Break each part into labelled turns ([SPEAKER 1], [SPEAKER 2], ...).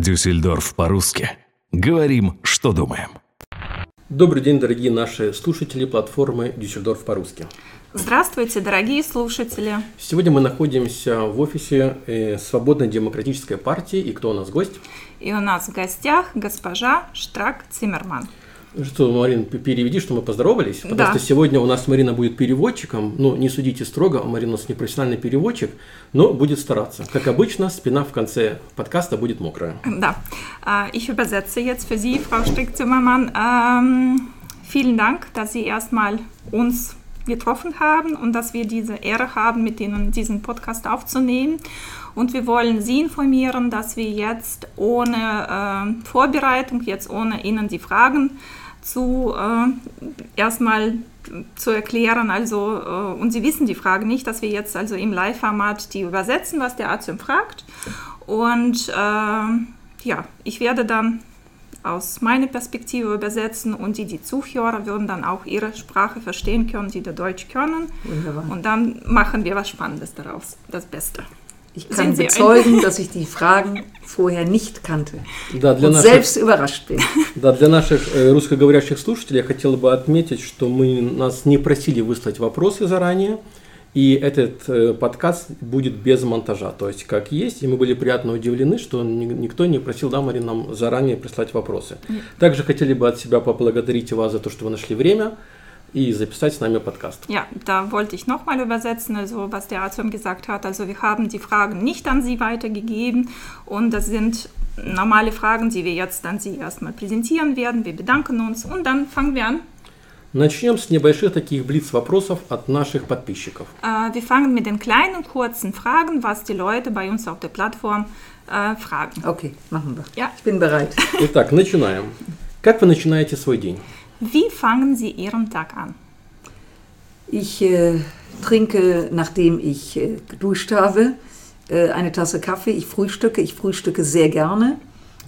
[SPEAKER 1] Дюссельдорф по-русски. Говорим, что думаем.
[SPEAKER 2] Добрый день, дорогие наши слушатели платформы Дюссельдорф по-русски.
[SPEAKER 3] Здравствуйте, дорогие слушатели.
[SPEAKER 2] Сегодня мы находимся в офисе э, Свободной демократической партии. И кто у нас гость?
[SPEAKER 3] И у нас в гостях госпожа Штрак-Циммерман.
[SPEAKER 2] Что, Марин, переведи, что мы поздоровались, потому
[SPEAKER 3] Да.
[SPEAKER 2] что сегодня у нас Марина будет переводчиком. Ну, не судите строго, Марина у нас не профессиональный переводчик, но будет стараться. Как обычно, спина в конце подкаста будет мокрая.
[SPEAKER 3] Äh, Ich übersetze jetzt für Sie, Frau Strick-Zimmermann. Ähm, vielen Dank, dass Sie erstmal uns getroffen haben und dass wir diese Ehre haben, mit Ihnen diesen Podcast aufzunehmen. Und wir wollen Sie informieren, dass wir jetzt ohne äh, Vorbereitung, jetzt ohne Ihnen die Fragen zu äh, erstmal zu erklären, also äh, und Sie wissen die Frage nicht, dass wir jetzt also im Live-Format die übersetzen, was der Arzt fragt. Und äh, ja, ich werde dann aus meiner Perspektive übersetzen und die, die Zuhörer würden dann auch ihre Sprache verstehen können, die da Deutsch können.
[SPEAKER 4] Wunderbar.
[SPEAKER 3] Und dann machen wir was Spannendes daraus, das Beste.
[SPEAKER 4] Ich kann bezeugen, dass ich die Fragen vorher nicht kannte
[SPEAKER 2] Да, для
[SPEAKER 4] und
[SPEAKER 2] наших,
[SPEAKER 4] selbst überrascht bin.
[SPEAKER 2] да, для наших э, русскоговорящих слушателей я хотел бы отметить, что мы нас не просили выслать вопросы заранее, и этот э, подкаст будет без монтажа, то есть как есть, и мы были приятно удивлены, что ни- никто не просил, да, Марина, нам заранее прислать вопросы. Также хотели бы от себя поблагодарить вас за то, что вы нашли время и записать с нами подкаст.
[SPEAKER 3] Ja, da wollte ich nochmal übersetzen, also was der Arzt gesagt hat. Also wir haben die Fragen nicht an Sie weitergegeben und das sind normale Fragen, die wir jetzt an Sie erstmal präsentieren werden. Wir bedanken uns und dann fangen wir an.
[SPEAKER 2] Начнем с небольших таких блиц-вопросов от наших подписчиков.
[SPEAKER 3] Äh, wir fangen mit den kleinen, kurzen Fragen, was die Leute bei uns auf der Plattform äh, fragen.
[SPEAKER 4] Okay, machen wir.
[SPEAKER 3] Ja.
[SPEAKER 4] Ich bin bereit.
[SPEAKER 2] Итак, начинаем. Как вы начинаете свой день?
[SPEAKER 3] Wie fangen Sie Ihren Tag an?
[SPEAKER 4] Ich äh, trinke, nachdem ich äh, geduscht habe, äh, eine Tasse Kaffee. Ich frühstücke. Ich frühstücke sehr gerne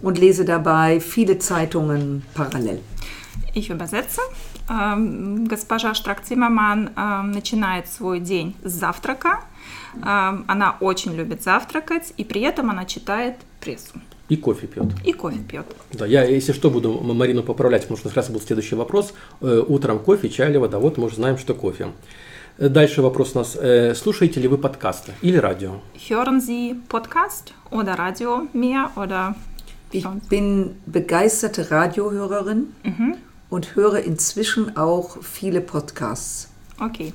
[SPEAKER 4] und lese dabei viele Zeitungen parallel.
[SPEAKER 3] Ich übersetze. Эм, Госпожа Штрак-Циммерман эм, начинает свой день с завтрака. Эм, Она очень любит завтракать, и при этом она читает прессу.
[SPEAKER 2] И кофе пьет.
[SPEAKER 3] И кофе пьет.
[SPEAKER 2] Да, я, если что, буду Марину поправлять, потому что как раз был следующий вопрос. Э, утром кофе, чай или вода. Вот мы уже знаем, что кофе. Э, Дальше вопрос у нас. Э, слушаете ли вы подкасты или радио?
[SPEAKER 3] Hören Sie Podcast oder Radio mehr oder
[SPEAKER 4] Ich bin begeisterte Radiohörerin und höre inzwischen auch viele Podcasts.
[SPEAKER 3] Окей.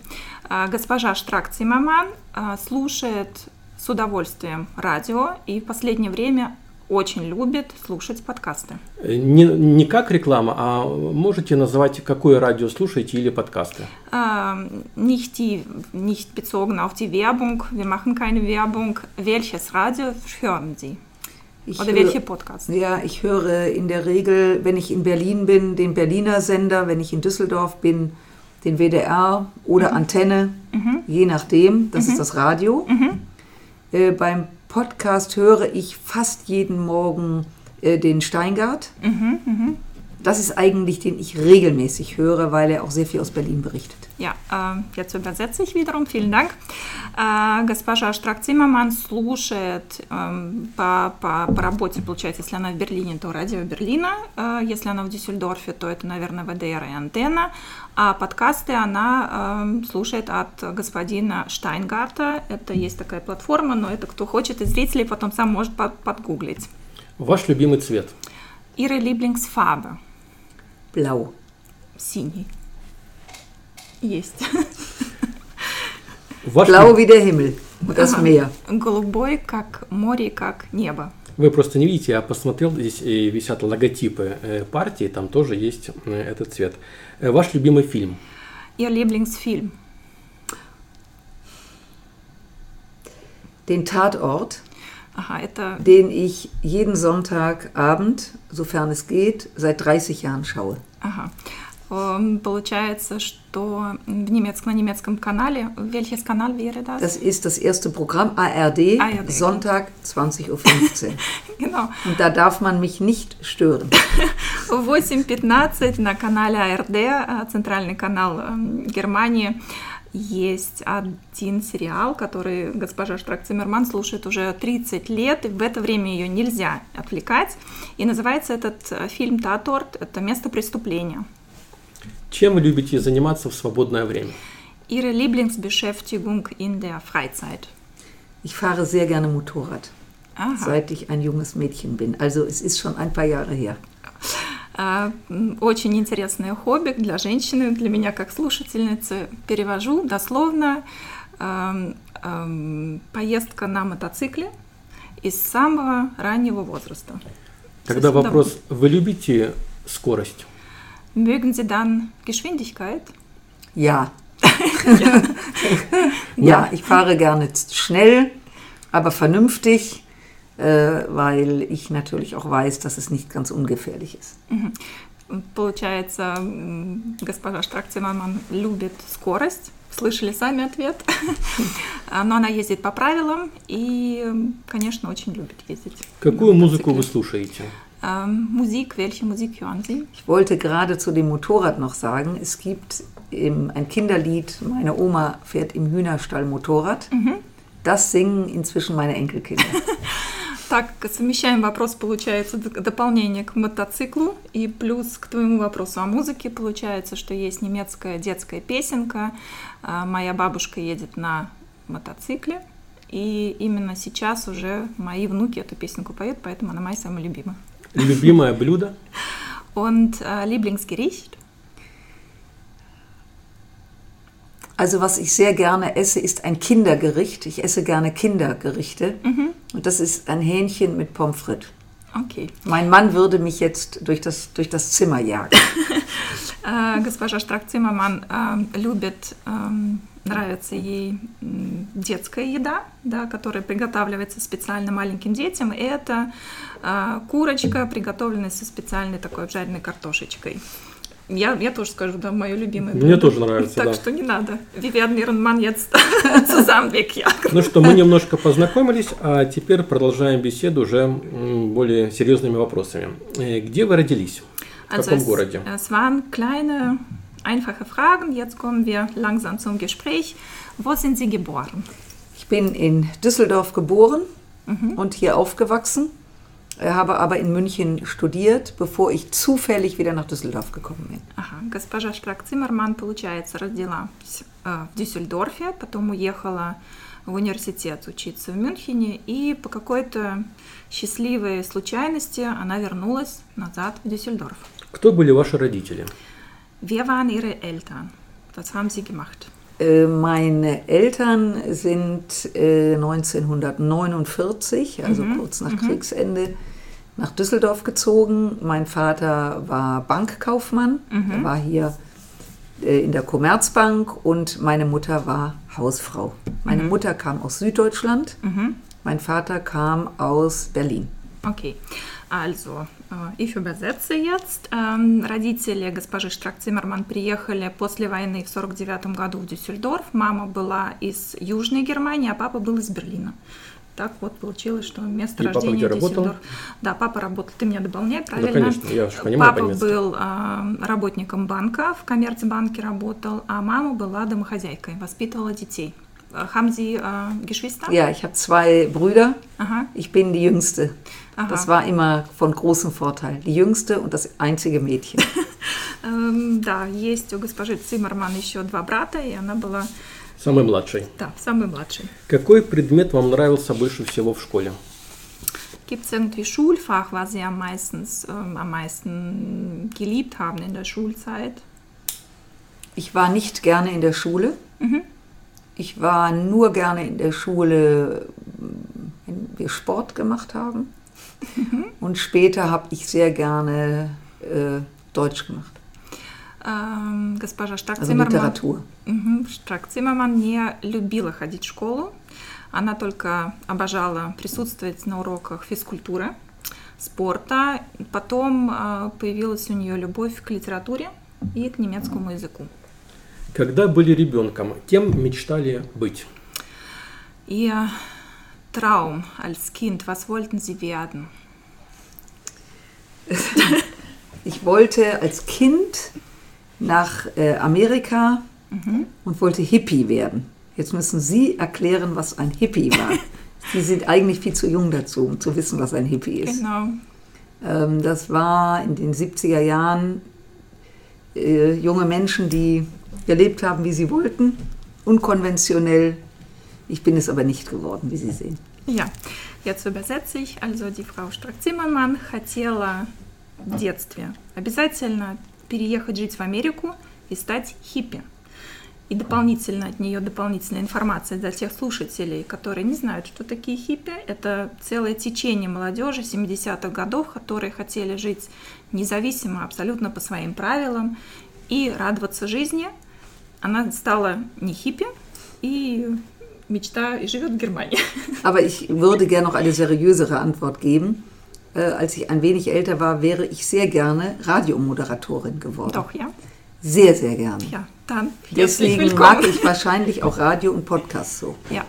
[SPEAKER 3] Э, Госпожа Штрак-Циммерман э, слушает с удовольствием радио и в последнее время очень любит слушать подкасты.
[SPEAKER 2] Э, Не, не как реклама, а можете назвать, какое радио слушаете или подкасты?
[SPEAKER 3] Ähm, nicht, die, nicht bezogen auf die Werbung, wir machen keine Werbung. Welches Radio hören Sie?
[SPEAKER 4] Ich
[SPEAKER 3] Oder
[SPEAKER 4] höre-
[SPEAKER 3] welche Podcasts?
[SPEAKER 4] Ja, ich höre in der Regel, wenn ich in Berlin bin, den Berliner Sender, wenn ich in Düsseldorf bin, den WDR oder Antenne, je nachdem. Das ist das Radio. Äh, beim Podcast höre ich fast jeden Morgen äh, den Steingart. Das ist eigentlich, den ich regelmäßig höre, weil er auch sehr viel aus Berlin berichtet.
[SPEAKER 3] Ja, äh, jetzt übersetze ich wiederum. Vielen Dank. Э, Госпожа Штрак-Циммерман слушает эм, по, по, по работе, получается, если она в Берлине, то радио Берлина. Э, Если она в Дюссельдорфе, то это, наверное, ВДР и антенна. А подкасты она эм, слушает от господина Штайнгарта. Это есть такая платформа, но это кто хочет из зрителей потом сам может под- подгуглить.
[SPEAKER 2] Ваш любимый цвет?
[SPEAKER 3] Ihre Lieblingsfarbe?
[SPEAKER 4] Blau.
[SPEAKER 3] Синий. Есть.
[SPEAKER 2] Ваш
[SPEAKER 4] Blau
[SPEAKER 2] люб-
[SPEAKER 4] Himmel und das. Meer.
[SPEAKER 3] Голубой, как море, как небо.
[SPEAKER 2] Вы просто не видите, я посмотрел, здесь э, висят логотипы э, партии, там тоже есть э, этот цвет. Э, Ваш любимый фильм?
[SPEAKER 3] Ihr Lieblingsfilm?
[SPEAKER 4] Den Tatort.
[SPEAKER 3] Ага, это
[SPEAKER 4] den ich jeden Sonntagabend, sofern es geht, seit 30 Jahren schaue.
[SPEAKER 3] ага. Эм, Получается, что в немецком, на немецком канале, welches Kanal wäre das?
[SPEAKER 4] Das ist das erste Programm ARD,
[SPEAKER 3] ARD.
[SPEAKER 4] Sonntag 20.15 Uhr.
[SPEAKER 3] Genau.
[SPEAKER 4] Und da darf man mich nicht stören.
[SPEAKER 3] В 8.15 на канале АРД, э, центральный канал эм, Германии. есть один сериал, который госпожа Штрак-Циммерман слушает уже 30 лет, и в это время ее нельзя отвлекать. И называется этот э, фильм «Таторт» — это «Место преступления».
[SPEAKER 2] Чем вы любите заниматься в свободное время?
[SPEAKER 3] Ihre Lieblingsbeschäftigung in der Freizeit?
[SPEAKER 4] Ich fahre sehr gerne Motorrad,
[SPEAKER 3] Aha.
[SPEAKER 4] seit ich ein junges Mädchen bin. Also es ist schon ein paar Jahre her.
[SPEAKER 3] М, Очень интересное хобби для женщины, для меня как слушательницы. Перевожу дословно ам, ам, поездка на мотоцикле из самого раннего возраста.
[SPEAKER 2] Тогда вопрос, вы любите скорость?
[SPEAKER 3] Mögen Sie dann Geschwindigkeit?
[SPEAKER 4] Ja. ja, ich fahre gerne z- schnell, aber vernünftig, äh, weil ich natürlich auch weiß, dass es nicht ganz ungefährlich ist.
[SPEAKER 3] Получается, м, госпожа Штрак-Циммерман любит скорость. Слышали сами ответ. А, Но она ездит по правилам и, м, конечно, очень любит ездить.
[SPEAKER 2] Какую
[SPEAKER 3] на
[SPEAKER 2] музыку вы
[SPEAKER 3] мотоцикле.
[SPEAKER 2] слушаете?
[SPEAKER 3] Ähm, Musik, welche Musik hören Sie?
[SPEAKER 4] Ich wollte gerade zu dem Motorrad noch sagen, es gibt im, ein Kinderlied, meine Oma fährt im Hühnerstall Motorrad. Das singen inzwischen meine Enkelkinder.
[SPEAKER 3] Так, совмещаем вопрос, получается, дополнение к мотоциклу и плюс к твоему вопросу о музыке. Получается, что есть немецкая детская песенка а, «Моя бабушка едет на мотоцикле». И именно сейчас уже мои внуки эту песенку поют, поэтому она моя самая любимая.
[SPEAKER 2] Любимое блюдо?
[SPEAKER 3] Und äh, Lieblingsgericht?
[SPEAKER 4] Also was ich sehr gerne esse, ist ein Kindergericht. Ich esse gerne Kindergerichte. Und das ist ein Hähnchen mit Pommes frites.
[SPEAKER 3] Окей.
[SPEAKER 4] Mein Mann würde mich jetzt durch das, durch das Zimmer jagen.
[SPEAKER 3] Э, Госпожа Штрак-Циммерман э, любит, эм, нравится ей детская еда, да, которая приготавливается специально маленьким детям. Это курочка, приготовленная со специальной такой обжаренной картошечкой. Я, я тоже скажу, да, мое любимое
[SPEAKER 2] Мне
[SPEAKER 3] блюдо.
[SPEAKER 2] тоже нравится,
[SPEAKER 3] Так
[SPEAKER 2] да.
[SPEAKER 3] что не надо. Вивиан Мирнман zusammen wegjagen.
[SPEAKER 2] Ну что, мы немножко познакомились, а теперь продолжаем беседу уже более серьезными вопросами. Э, Где вы родились? В
[SPEAKER 3] Also
[SPEAKER 2] каком
[SPEAKER 3] es,
[SPEAKER 2] городе?
[SPEAKER 3] es waren kleine, einfache Fragen. Jetzt kommen wir langsam zum Gespräch. Wo sind Sie geboren?
[SPEAKER 4] Ich bin in Düsseldorf geboren und hier aufgewachsen, äh, habe aber in München studiert, bevor ich zufällig wieder nach Düsseldorf gekommen bin.
[SPEAKER 3] Ага, госпожа Штрак-Циммерман, получается, родилась э, в Дюссельдорфе, потом уехала в университет учиться в Мюнхене, и по какой-то счастливой случайности она вернулась назад в Дюссельдорф.
[SPEAKER 2] Кто были ваши родители?
[SPEAKER 3] Wer waren Ihre Eltern? Was haben Sie gemacht?
[SPEAKER 4] Äh, Meine Eltern sind äh, 1949, also kurz nach Kriegsende, nach Düsseldorf gezogen. Mein Vater war Bankkaufmann, er war hier äh, in der Commerzbank und meine Mutter war Hausfrau. Meine Mutter kam aus Süddeutschland, mein Vater kam aus Berlin.
[SPEAKER 3] Окей. Also, э, ich übersetze jetzt. Родители госпожи Штрак-Циммерман приехали после войны в 49 году в Дюссельдорф. Мама была из Южной Германии, а папа был из Берлина. Так вот получилось, что место
[SPEAKER 2] И папа
[SPEAKER 3] рождения
[SPEAKER 2] работал?
[SPEAKER 3] Дюссельдорф. Да, папа работал. Ты меня дополняй, правильно?
[SPEAKER 2] конечно, я же понимаю
[SPEAKER 3] Папа
[SPEAKER 2] по-немецки.
[SPEAKER 3] был э, работником банка, в Коммерцбанке работал, а мама была домохозяйкой, воспитывала детей. Э, Haben Sie äh, Geschwister?
[SPEAKER 4] Ja, ich habe zwei Brüder.
[SPEAKER 3] Ага.
[SPEAKER 4] Ich bin die Jüngste.
[SPEAKER 3] Aha.
[SPEAKER 4] Das war immer von großem Vorteil. Die Jüngste und das einzige Mädchen.
[SPEAKER 3] Эм, да, есть у госпожи Циммерман еще два брата, и она была,
[SPEAKER 2] Самый младший.
[SPEAKER 3] да, самый младший.
[SPEAKER 2] Какой предмет вам нравился больше всего в школе?
[SPEAKER 3] Gibt es irgendwie Schulfach, was Sie am meisten, ähm, am meisten geliebt haben in der Schulzeit?
[SPEAKER 4] Ich war nicht gerne in der Schule. Ich war nur gerne in der Schule, wenn wir Sport gemacht haben. Und später habe ich sehr gerne äh, Deutsch gemacht,
[SPEAKER 3] Эм, госпожа
[SPEAKER 4] also
[SPEAKER 3] Штак-Циммерман
[SPEAKER 4] Literatur.
[SPEAKER 3] Мгм. Штрак-Циммерман не любила ходить в школу. Она только обожала присутствовать на уроках физкультуры, спорта. Потом э, появилась у нее любовь к литературе и к немецкому языку.
[SPEAKER 2] Когда были ребенком, кем мечтали быть?
[SPEAKER 3] Ihr Traum als Kind, was wollten Sie werden?
[SPEAKER 4] Ich wollte als Kind nach äh, Amerika und wollte Hippie werden. Jetzt müssen Sie erklären, was ein Hippie war. Sie sind eigentlich viel zu jung dazu, um zu wissen, was ein Hippie ist.
[SPEAKER 3] Genau.
[SPEAKER 4] Ähm, das war in den 70er Jahren äh, junge Menschen, die gelebt haben, wie sie wollten, unkonventionell. Ich bin es aber nicht geworden, wie Sie sehen.
[SPEAKER 3] Ja, jetzt übersetze ich. Also die Frau Страк-Циммерман хотела в детстве обязательно переехать жить в Америку и стать хиппи. И дополнительно от нее дополнительная информация для тех слушателей, которые не знают, что такие хиппи. Это целое течение молодежи 70-х годов, которые хотели жить независимо, абсолютно по своим правилам и радоваться жизни. Она стала не хиппи и мечта и живет в Германии.
[SPEAKER 4] Aber ich würde gerne noch eine seriösere Antwort geben. Äh, als ich ein wenig älter war, wäre ich sehr gerne Radiomoderatorin geworden.
[SPEAKER 3] Doch, ja.
[SPEAKER 4] Sehr, sehr gerne.
[SPEAKER 3] Ja, dann herzlich
[SPEAKER 4] Deswegen
[SPEAKER 3] willkommen.
[SPEAKER 4] mag ich wahrscheinlich auch Radio und Podcast so.
[SPEAKER 3] Ja.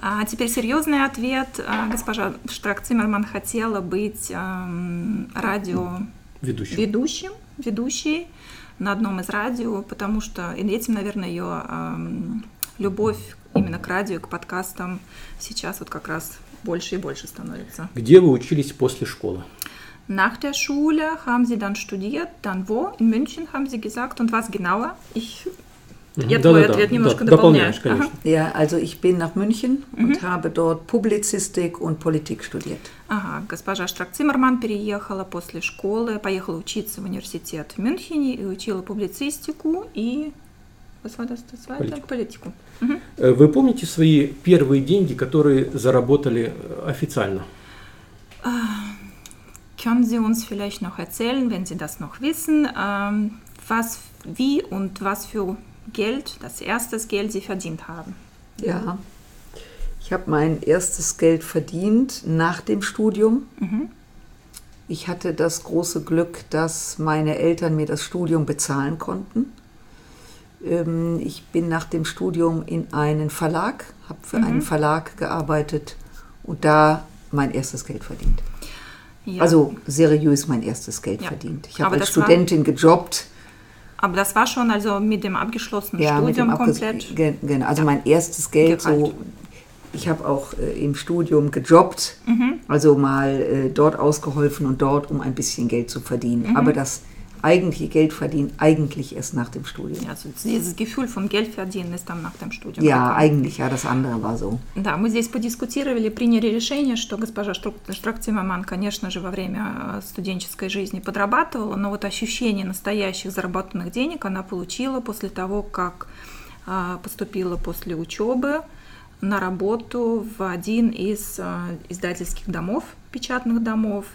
[SPEAKER 3] А теперь серьезный ответ. А, Госпожа Штрак-Циммерман хотела быть эм, радио
[SPEAKER 2] Ведущий.
[SPEAKER 3] ведущим, ведущей на одном из радио, потому что и этим, наверное, ее любовь именно к радио, к подкастам сейчас вот как раз больше и больше становится.
[SPEAKER 2] Где вы учились после школы?
[SPEAKER 3] Nach der Schule haben sie dann studiert, dann wo? In München haben sie gesagt und was genauer? Ich, я твой
[SPEAKER 2] Да-да-да,
[SPEAKER 3] ответ немножко
[SPEAKER 2] да,
[SPEAKER 3] дополняю.
[SPEAKER 2] дополняешь, конечно.
[SPEAKER 4] Ja, also ich bin nach München und habe dort Publizistik und Politik studiert.
[SPEAKER 3] Ага, госпожа Штрак-Циммерман переехала после школы, поехала учиться в университет в Мюнхене и учила публицистику и?
[SPEAKER 2] Политику.
[SPEAKER 3] политику.
[SPEAKER 2] Э, Вы помните свои первые деньги, которые заработали э, официально?
[SPEAKER 3] Können Sie uns vielleicht noch erzählen, wenn Sie das noch wissen, was, wie und was für Geld, das erste Geld Sie verdient haben?
[SPEAKER 4] Ja. Ich habe mein erstes Geld verdient nach dem Studium. Ich hatte das große Glück, dass meine Eltern mir das Studium bezahlen konnten. Ähm, Ich bin nach dem Studium in einen Verlag, habe für einen Verlag gearbeitet und da mein erstes Geld verdient.
[SPEAKER 3] Ja.
[SPEAKER 4] Also seriös mein erstes Geld
[SPEAKER 3] Ja.
[SPEAKER 4] verdient. Ich habe als Studentin gejobbt.
[SPEAKER 3] Aber das war schon also mit dem abgeschlossenen
[SPEAKER 4] Ja, mit dem
[SPEAKER 3] Studium
[SPEAKER 4] Abges
[SPEAKER 3] komplett.
[SPEAKER 4] Gen- Genau, also mein erstes Geld so.
[SPEAKER 3] Gehalt.
[SPEAKER 4] Ich habe auch äh, im Studium gejobbt,
[SPEAKER 3] Mhm.
[SPEAKER 4] also mal äh, dort ausgeholfen und dort, um ein bisschen Geld zu verdienen.
[SPEAKER 3] Mhm.
[SPEAKER 4] Aber das eigentliche Geld verdienen eigentlich erst nach dem Studium.
[SPEAKER 3] Also dieses Gefühl von Geld verdienen ist dann nach dem Studium.
[SPEAKER 4] Ja,
[SPEAKER 3] gekommen.
[SPEAKER 4] eigentlich, ja, das andere war so.
[SPEAKER 3] Да, мы здесь подискутировали, приняли решение, что госпожа Штрак-Циммерман, конечно же, во время э, студенческой жизни подрабатывала, но вот ощущение настоящих заработанных денег она получила после того, как а, поступила после учебы на работу в один из а, издательских домов, печатных домов.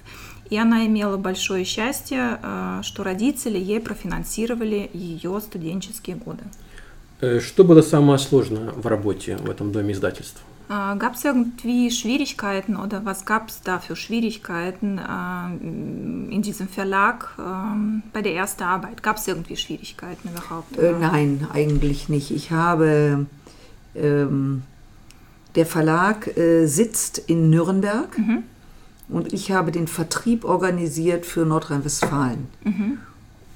[SPEAKER 3] И она имела большое счастье, а, что родители ей профинансировали ее студенческие годы.
[SPEAKER 2] Э, Что было самое сложное в работе в этом доме издательств?
[SPEAKER 3] Gab es irgendwie Schwierigkeiten oder was gab es da für Schwierigkeiten äh, in diesem Verlag äh, bei der ersten Arbeit? Gab es irgendwie Schwierigkeiten überhaupt?
[SPEAKER 4] Äh, nein, eigentlich nicht. Ich habe, ähm, der Verlag äh, sitzt in Nürnberg Und ich habe den Vertrieb organisiert für Nordrhein-Westfalen. Mhm.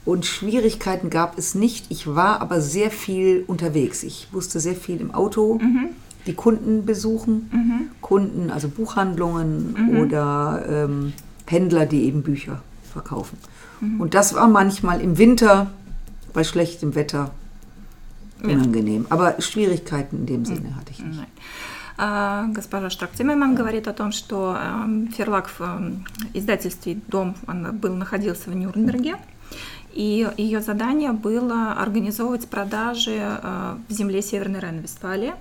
[SPEAKER 4] Und Schwierigkeiten gab es nicht. Ich war aber sehr viel unterwegs. Ich wusste sehr viel im Auto mhm. die Kunden besuchen. Mhm. Kunden, also Buchhandlungen mhm. oder ähm, Händler, die eben Bücher verkaufen. Mhm. Und das war manchmal im Winter bei schlechtem Wetter unangenehm. Ja. Aber Schwierigkeiten in dem mhm. Sinne hatte ich nicht.
[SPEAKER 3] Nein. А, Госпожа Штрак-Циммерман говорит о том, что эм, Ферлаг в эм, издательстве «Дом» он был, находился в Нюрнберге, и ее задание было организовывать продажи э, в земле Северной Рейн-Вестфалии.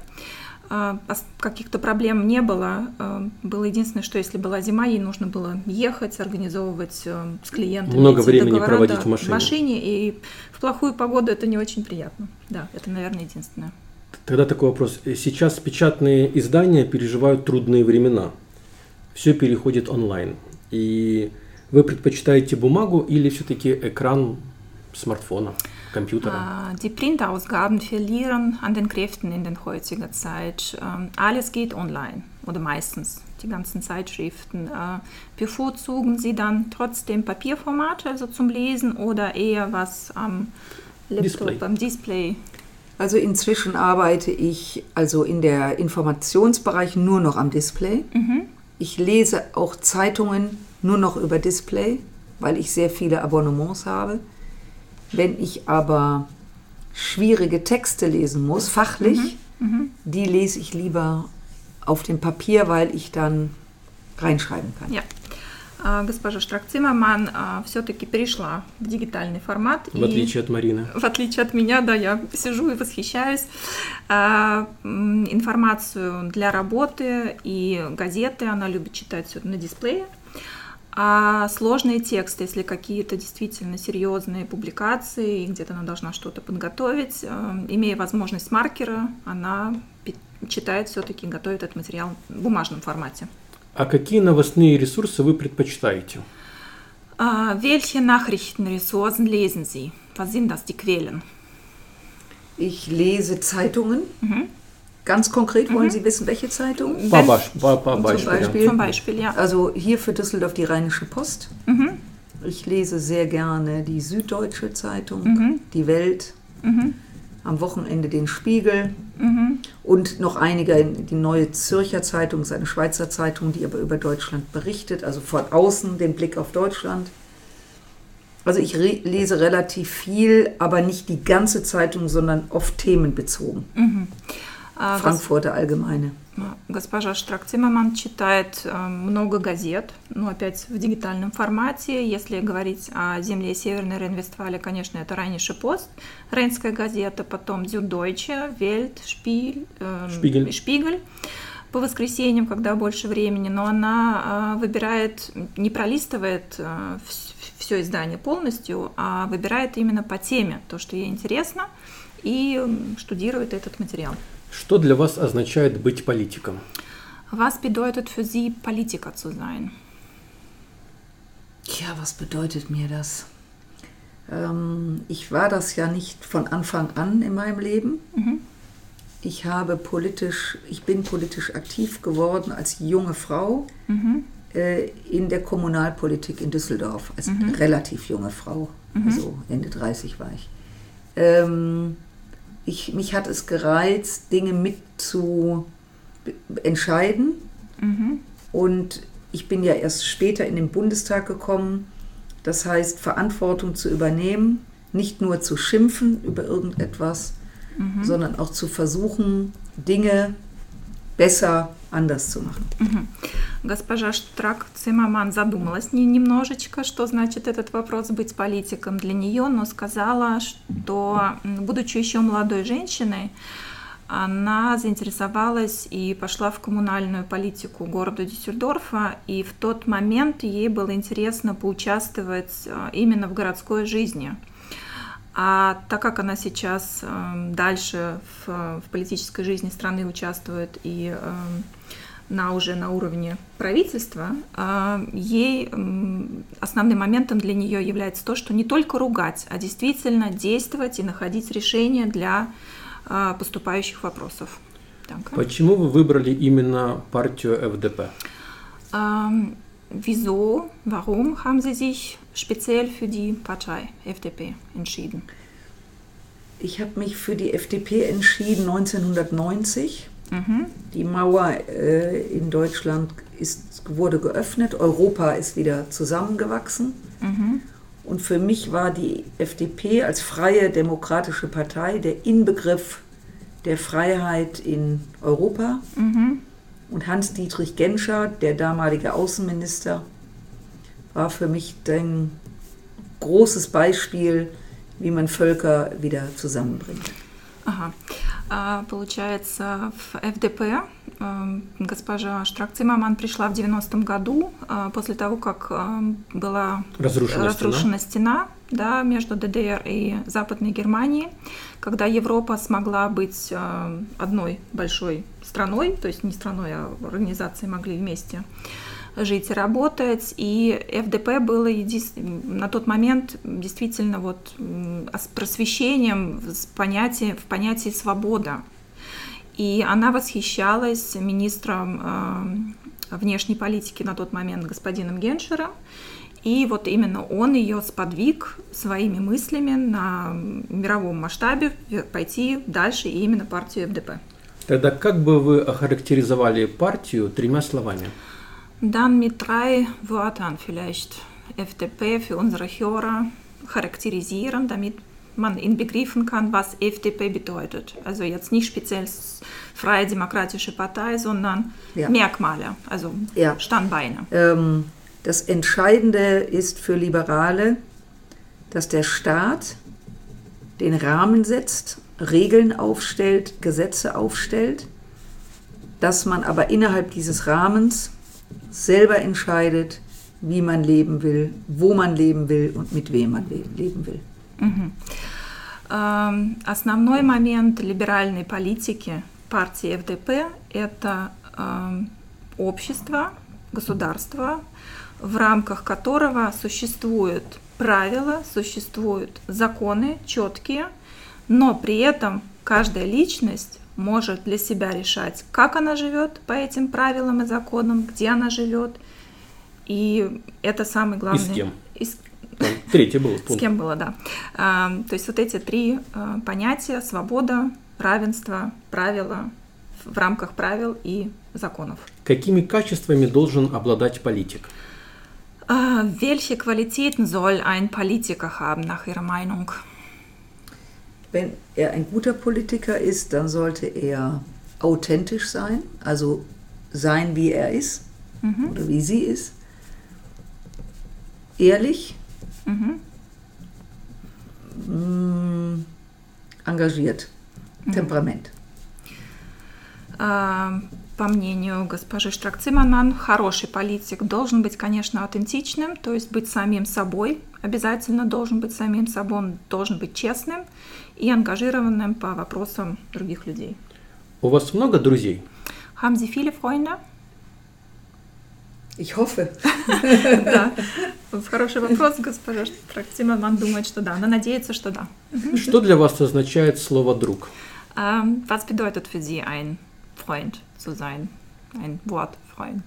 [SPEAKER 3] А, Каких-то проблем не было. Э, Было единственное, что если была зима, ей нужно было ехать, организовывать с клиентами
[SPEAKER 2] Много времени проводить
[SPEAKER 3] да,
[SPEAKER 2] в машине.
[SPEAKER 3] в машине, и в плохую погоду это не очень приятно. Да, это, наверное, единственное.
[SPEAKER 2] Тогда такой вопрос. Э, Сейчас печатные издания переживают трудные времена. Все переходит онлайн. И вы предпочитаете бумагу или все-таки экран смартфона?
[SPEAKER 3] Äh, Die Printausgaben verlieren an den Kräften in der heutigen Zeit. Ähm, Alles geht online oder meistens. Die ganzen Zeitschriften. Äh, Bevorzugen Sie dann trotzdem Papierformate, also zum Lesen, oder eher was am Laptop,
[SPEAKER 2] Display.
[SPEAKER 3] am Display?
[SPEAKER 4] Also inzwischen arbeite ich also in der Informationsbereich nur noch am Display. Ich lese auch Zeitungen nur noch über Display, weil ich sehr viele Abonnements habe. Wenn ich aber schwierige Texte lesen muss, fachlich, die lese ich lieber auf dem Papier, weil ich dann reinschreiben kann.
[SPEAKER 3] Ja. А, Госпожа Штрак-Циммерман все-таки перешла в дигитальный формат.
[SPEAKER 2] В отличие от Марины.
[SPEAKER 3] В отличие от меня, да, я сижу и восхищаюсь. А, Информацию для работы и газеты она любит читать все на дисплее. А сложные тексты, если какие-то действительно серьезные публикации, и где-то она должна что-то подготовить, э, имея возможность маркера, она читает все-таки, готовит этот материал в бумажном формате.
[SPEAKER 2] А какие новостные ресурсы вы предпочитаете?
[SPEAKER 3] Äh, welche Nachrichtenressourcen lesen Sie? Was sind das, die Quellen?
[SPEAKER 4] Ich lese Zeitungen. Ganz konkret wollen Sie wissen, welche Zeitung?
[SPEAKER 2] По, баш- по- по
[SPEAKER 4] Zum
[SPEAKER 2] Beispiel.
[SPEAKER 4] Beispiel?
[SPEAKER 3] Zum Beispiel, ja.
[SPEAKER 4] Also hier für Düsseldorf die Rheinische Post. Ich lese sehr gerne die Süddeutsche Zeitung, die Welt, am Wochenende den Spiegel und noch einige, die neue Zürcher Zeitung, ist eine Schweizer Zeitung, die aber über Deutschland berichtet, also von außen den Blick auf Deutschland. Also ich re lese relativ viel, aber nicht die ganze Zeitung, sondern oft themenbezogen.
[SPEAKER 3] А, гос-
[SPEAKER 4] Frankfurter Allgemeine.
[SPEAKER 3] Госпожа Штрак-Циммерман читает э, много газет, ну, опять в дигитальном формате. Если говорить о земле Северной Рейн-Вестфалии, конечно, это Райнише Пост, Рейнская газета, потом Дюдойче, Вельт, Шпиль, э,
[SPEAKER 2] Шпигель.
[SPEAKER 3] Шпигель по воскресеньям, когда больше времени, но она э, выбирает, не пролистывает все издание полностью, а выбирает именно по теме, то, что ей интересно, и штудирует этот материал.
[SPEAKER 2] Что для вас означает быть политиком?
[SPEAKER 3] Was bedeutet für Sie, Politiker zu sein?
[SPEAKER 4] Ja, was bedeutet mir das? Ähm, ich war das ja nicht von Anfang an in meinem Leben. Ich habe politisch, ich bin politisch aktiv geworden als junge Frau äh, in der Kommunalpolitik in Düsseldorf, als relativ junge Frau, also Ende 30 war ich. Ähm, ich. Mich hat es gereizt, Dinge mit zu entscheiden. Und ich bin ja erst später in den Bundestag gekommen. Das heißt, Verantwortung zu übernehmen, nicht nur zu schimpfen über irgendetwas, sondern auch zu versuchen, Dinge besser anders zu machen.
[SPEAKER 3] Госпожа Штрак Циммерман задумалась не- немножечко, что значит этот вопрос быть политиком для нее, но сказала, что, будучи еще молодой женщиной, она заинтересовалась и пошла в коммунальную политику города Дюссельдорфа, и в тот момент ей было интересно поучаствовать э, именно в городской жизни. А так как она сейчас эм, дальше в, в политической жизни страны участвует и эм, на уже на уровне правительства, э, ей м, основным моментом для нее является то, что не только ругать, а действительно действовать и находить решения для э, поступающих вопросов. Danke.
[SPEAKER 2] Почему вы выбрали именно партию ФДП?
[SPEAKER 3] Wieso, warum haben Sie sich speziell für die Partei FDP entschieden?
[SPEAKER 4] Ich habe mich für die FDP entschieden 1990. Die Mauer äh, in Deutschland ist, wurde geöffnet, Europa ist wieder zusammengewachsen. Und für mich war die FDP als freie demokratische Partei der Inbegriff der Freiheit in Europa. Und Hans-Dietrich Genscher, der damalige Außenminister, war für mich ein großes Beispiel, wie man Völker wieder zusammenbringt.
[SPEAKER 3] Ага. А, Получается, в ФДП эм, госпожа Штрак-Циммерман пришла в 90-м году, а, после того, как эм, была
[SPEAKER 2] Разрушена
[SPEAKER 3] разрушена стена да, между ДДР и Западной Германией, когда Европа смогла быть э, одной большой страной, то есть не страной, а организации могли вместе жить и работать, и ФДП было еди- на тот момент действительно вот с просвещением с понятие, в понятии свобода. И она восхищалась министром э, внешней политики на тот момент господином Геншером. И вот именно он ее сподвиг своими мыслями на мировом масштабе пойти дальше и именно партию ФДП.
[SPEAKER 2] Тогда как бы вы охарактеризовали партию тремя словами?
[SPEAKER 3] Dann mit drei Wörtern vielleicht FDP für unsere Hörer charakterisieren, damit man inbegriffen kann, was FDP bedeutet. Also jetzt nicht speziell Freie Demokratische Partei, sondern ja. Merkmale, also ja. Standbeine.
[SPEAKER 4] Ähm, das Entscheidende ist für Liberale, dass der Staat den Rahmen setzt, Regeln aufstellt, Gesetze aufstellt, dass man aber innerhalb dieses Rahmens selber entscheidet, wie man leben will, wo man leben will und mit wem man leben will.
[SPEAKER 3] Угу. Основной момент либеральной политики партии ФДП – это общество, государство, в рамках которого существуют правила, существуют законы четкие, но при этом каждая личность может для себя решать, как она живет по этим правилам и законам, где она живет. И это самый главный... И
[SPEAKER 2] с кем?
[SPEAKER 3] И с...
[SPEAKER 2] Третье было.
[SPEAKER 3] С кем было, да. А, то есть вот эти три а, понятия – свобода, равенство, правила, в рамках правил и законов.
[SPEAKER 2] Какими качествами должен обладать политик?
[SPEAKER 3] Uh, welche Qualitäten soll ein Politiker haben, nach Ihrer Meinung?
[SPEAKER 4] Wenn er ein guter Politiker ist, dann sollte er authentisch sein, also sein, wie er ist mhm. oder wie sie ist. Ehrlich, mhm. mh, engagiert, mhm. Temperament.
[SPEAKER 3] По мнению госпожи Штрак-Циманан, хороший политик должен быть, конечно, аутентичным, то есть быть самим собой, обязательно должен быть самим собой, он должен быть честным и ангажированным по вопросам других людей.
[SPEAKER 2] У вас много друзей?
[SPEAKER 3] Haben Sie viele Freunde?
[SPEAKER 4] Ich hoffe.
[SPEAKER 3] да. Хороший вопрос, госпожа Штрак-Циманан думает, что да. Она надеется, что да.
[SPEAKER 2] Что для вас означает слово «друг»?
[SPEAKER 3] Was bedeutet für Sie ein Freund zu sein, ein Wortfreund.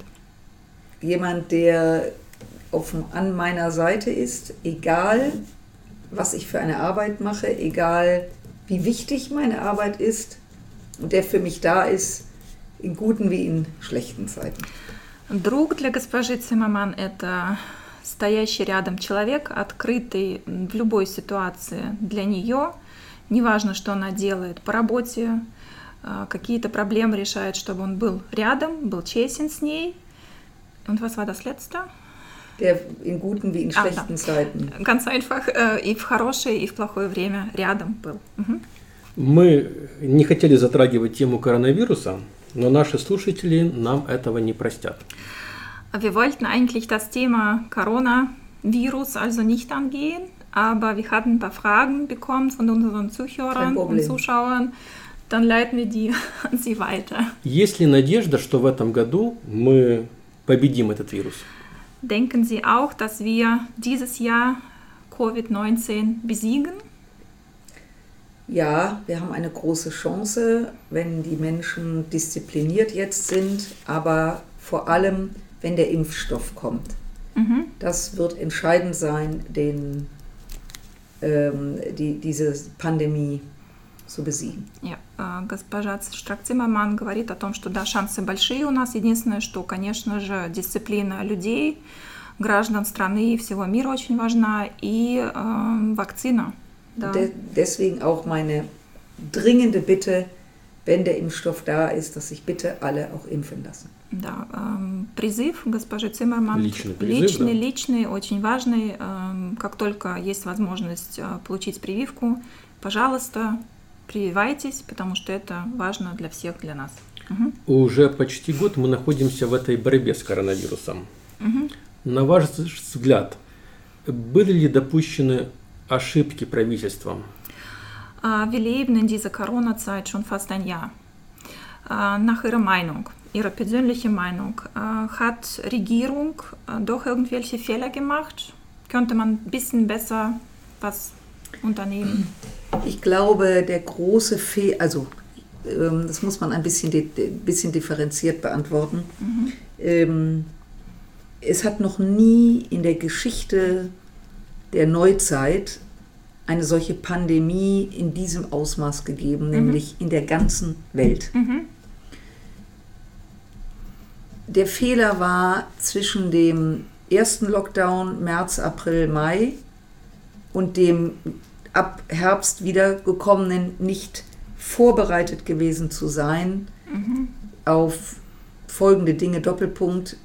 [SPEAKER 4] Jemand, der auf, an meiner Seite ist, egal was ich für eine Arbeit mache, egal wie wichtig meine Arbeit ist und der für mich da ist, in guten wie in schlechten Zeiten.
[SPEAKER 3] Друг для госпожи Цимаман – это стоящий рядом человек, открытый в любой ситуации для нее. Неважно, что она делает по работе, какие-то проблемы решает, чтобы он был рядом, был честен с ней. Und was war das letzte?
[SPEAKER 4] Der in guten wie in schlechten а, да. Zeiten.
[SPEAKER 3] Ganz einfach, и в хорошее, и в плохое время рядом был. Угу.
[SPEAKER 2] Мы не хотели затрагивать тему коронавируса, но наши слушатели нам этого не простят.
[SPEAKER 3] Wir wollten eigentlich das Thema Coronavirus also nicht angehen, aber wir hatten ein paar Fragen bekommen von unseren Zuhörern und Zuschauern dann leiten wir die an Sie weiter.
[SPEAKER 2] Есть ли надежда, что в этом году мы победим этот вирус?
[SPEAKER 3] Denken Sie auch, dass wir dieses Jahr Covid-19 besiegen?
[SPEAKER 4] Ja, wir haben eine große Chance, wenn die Menschen diszipliniert jetzt sind, aber vor allem, wenn der Impfstoff kommt. Mhm. Das wird entscheidend sein, den, ähm, die, diese Pandemie zu besiegen.
[SPEAKER 3] Yeah. Госпожа Штрак-Циммерман говорит о том, что да, шансы большие у нас. Единственное, что, конечно же, дисциплина людей, граждан страны и всего мира очень важна, и äh, вакцина.
[SPEAKER 4] Да. Deswegen auch meine dringende Bitte, wenn der Impfstoff da ist, dass sich bitte alle auch impfen lassen.
[SPEAKER 3] Да, ähm, призыв госпожи Циммерман
[SPEAKER 2] личный, призыв,
[SPEAKER 3] личный,
[SPEAKER 2] да.
[SPEAKER 3] личный, очень важный. Ähm, как только есть возможность äh, получить прививку, пожалуйста, прививайтесь, потому что это важно для всех, для нас.
[SPEAKER 2] Угу. Уже почти год мы находимся в этой борьбе с коронавирусом.
[SPEAKER 3] Угу.
[SPEAKER 2] На ваш взгляд, были ли допущены ошибки правительством?
[SPEAKER 3] Wir leben in dieser Corona-Zeit schon fast ein Jahr. Nach Ihrer Meinung, Ihrer persönlichen Meinung, hat Regierung doch irgendwelche Fehler gemacht? Könnte man ein bisschen besser was unternehmen?
[SPEAKER 4] Ich glaube, der große Fehler, also ähm, das muss man ein bisschen, bisschen differenziert beantworten. Mhm. Ähm, es hat noch nie in der Geschichte der Neuzeit eine solche Pandemie in diesem Ausmaß gegeben, nämlich in der ganzen Welt. Der Fehler war zwischen dem ersten Lockdown März, April, Mai und dem ab Herbst wiedergekommenen nicht vorbereitet gewesen zu sein auf folgende Dinge, Doppelpunkt,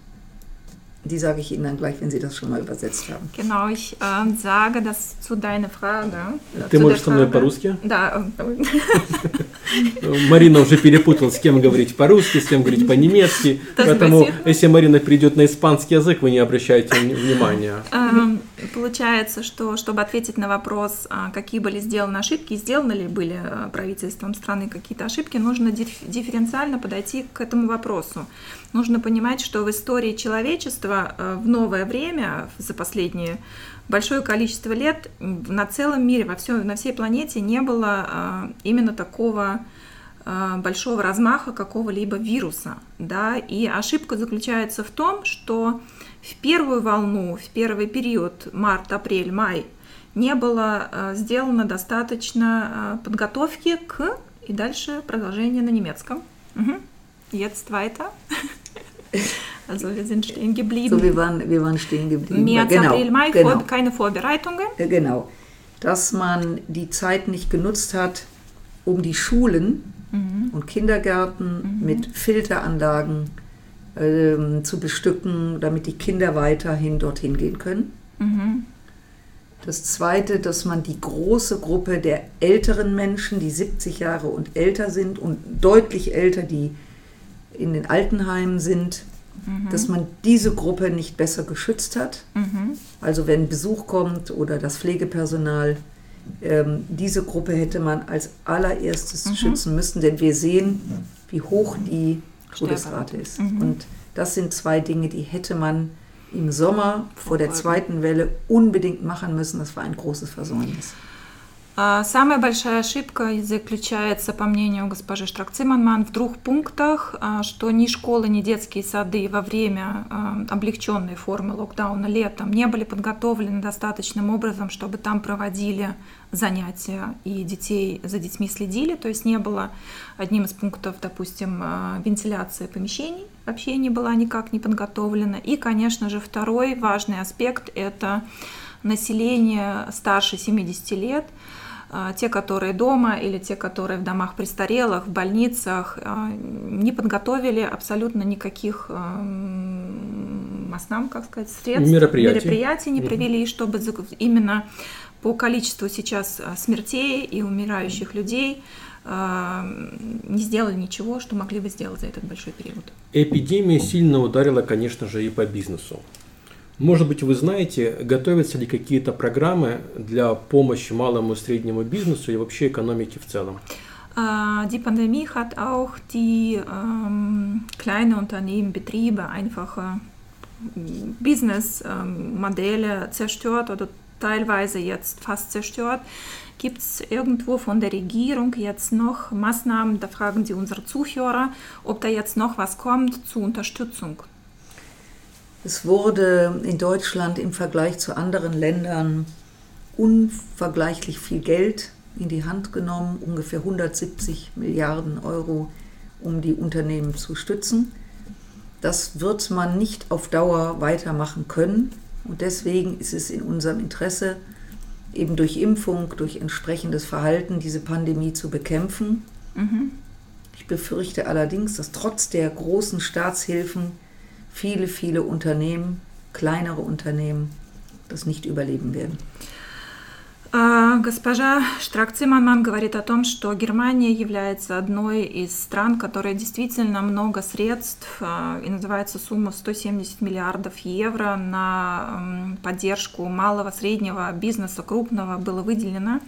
[SPEAKER 4] die sage ich Ihnen dann gleich, wenn Sie das schon mal übersetzt haben.
[SPEAKER 3] Genau, ich äh, sage das zu deiner Frage.
[SPEAKER 2] Ты
[SPEAKER 3] Zu der
[SPEAKER 2] можешь со мной
[SPEAKER 3] Frage-
[SPEAKER 2] по-русски?
[SPEAKER 3] Да, э,
[SPEAKER 2] Марина уже перепутала, с кем говорить по-русски, с кем говорить по-немецки.
[SPEAKER 3] Да,
[SPEAKER 2] Поэтому,
[SPEAKER 3] спасибо.
[SPEAKER 2] если Марина перейдет на испанский язык, вы не обращайте вни- внимания.
[SPEAKER 3] Получается, что чтобы ответить на вопрос, а, какие были сделаны ошибки, сделаны ли были э, правительством страны какие-то ошибки, нужно диф- дифференциально подойти к этому вопросу. Нужно понимать, что в истории человечества э, в новое время, за последние большое количество лет, на целом мире, во всё- на всей планете не было именно такого большого размаха какого-либо вируса, да, и ошибка заключается в том, что в первую волну, в первый период, март, апрель, май, не было э, сделано достаточно э, подготовки к, и дальше продолжение на немецком. Мгм. Jetzt weiter. Also wir sind stehen geblieben.
[SPEAKER 4] So, wir waren, wir waren stehen geblieben.
[SPEAKER 3] März,
[SPEAKER 4] genau,
[SPEAKER 3] April, Mai,
[SPEAKER 4] genau,
[SPEAKER 3] vor, keine Vorbereitungen.
[SPEAKER 4] Genau. Dass man die Zeit nicht genutzt hat, um die Schulen und Kindergärten mit Filteranlagen ähm, zu bestücken, damit die Kinder weiterhin dorthin gehen können. Das Zweite, dass man die große Gruppe der älteren Menschen, die 70 Jahre und älter sind und deutlich älter, die in den Altenheimen sind, dass man diese Gruppe nicht besser geschützt hat. Also wenn Besuch kommt oder das Pflegepersonal, ähm, diese Gruppe hätte man als allererstes schützen müssen, denn wir sehen, wie hoch die Todesrate ist. Und das sind zwei Dinge, die hätte man im Sommer vor der zweiten Welle unbedingt machen müssen. Das war ein großes Versäumnis.
[SPEAKER 3] А, Самая большая ошибка заключается, по мнению госпожи Штрак-Циманман, в двух пунктах, а, что ни школы, ни детские сады во время а, облегченной формы локдауна летом не были подготовлены достаточным образом, чтобы там проводили занятия и детей за детьми следили, то есть не было одним из пунктов, допустим, а, вентиляция помещений, вообще не была никак не подготовлена. И, конечно же, второй важный аспект – это население старше 70 лет, а, те, которые дома или те, которые в домах престарелых, в больницах, а, не подготовили абсолютно никаких ам, маснам, как сказать, средств,
[SPEAKER 2] Мероприятий.
[SPEAKER 3] мероприятий не провели, чтобы именно по количеству сейчас а, смертей и умирающих людей а, не сделали ничего, что могли бы сделать за этот большой период.
[SPEAKER 2] Эпидемия сильно ударила, конечно же, и по бизнесу. Может быть, вы знаете, готовятся ли какие-то программы для помощи малому и среднему бизнесу и вообще экономике в целом?
[SPEAKER 3] Die Pandemie hat auch die ähm, kleine Unternehmen, Betriebe, einfache Businessmodelle zerstört oder teilweise jetzt fast zerstört. Gibt es irgendwo von der Regierung jetzt noch Maßnahmen? Da fragen Sie unsere Zuhörer, ob da jetzt noch was kommt zur Unterstützung.
[SPEAKER 4] Es wurde in Deutschland im Vergleich zu anderen Ländern unvergleichlich viel Geld in die Hand genommen, ungefähr 170 Milliarden Euro, um die Unternehmen zu stützen. Das wird man nicht auf Dauer weitermachen können und deswegen ist es in unserem Interesse, eben durch Impfung, durch entsprechendes Verhalten diese Pandemie zu bekämpfen. Ich befürchte allerdings, dass trotz der großen Staatshilfen viele, viele Unternehmen, kleinere Unternehmen, das nicht überleben werden.
[SPEAKER 3] А, Госпожа Штрак-Циманман говорит о том, что Германия является одной из стран, которая действительно много средств, а, и называется сумма 170 миллиардов евро на поддержку малого, среднего бизнеса, крупного было выделено.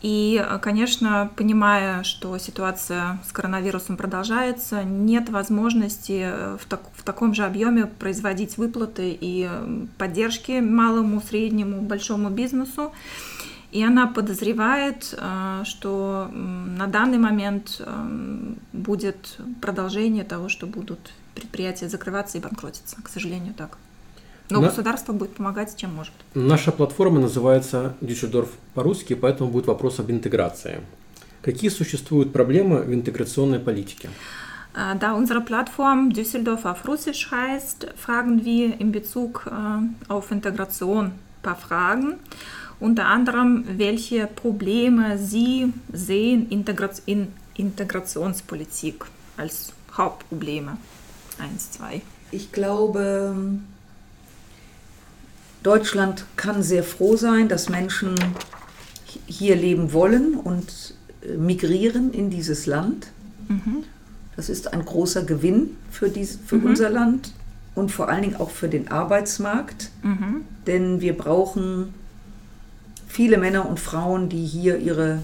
[SPEAKER 3] И, а, конечно, понимая, что ситуация с коронавирусом продолжается, нет возможности э, в, так- в таком же объеме производить выплаты и м, поддержки малому, среднему, большому бизнесу. И она подозревает, э, что на данный момент будет продолжение того, что будут предприятия закрываться и банкротиться. К сожалению, так. Но
[SPEAKER 2] На-
[SPEAKER 3] государство будет помогать, чем может.
[SPEAKER 2] Наша платформа называется Дюссельдорф по-русски, поэтому будет вопрос об интеграции. Какие существуют проблемы в интеграционной политике?
[SPEAKER 3] Äh, Da unsere Plattform Düsseldorf auf Russisch heißt, fragen wir in Bezug äh, auf Integration ein paar Fragen. Unter anderem, welche Probleme Sie sehen in Integrationspolitik als Hauptprobleme. Eins, zwei.
[SPEAKER 4] Ich glaube, Deutschland kann sehr froh sein, dass Menschen hier leben wollen und äh, migrieren in dieses Land. Das ist ein großer Gewinn für, dies, für unser Land und vor allen Dingen auch für den Arbeitsmarkt,
[SPEAKER 3] Mhm.
[SPEAKER 4] denn wir brauchen viele Männer und Frauen, die hier ihre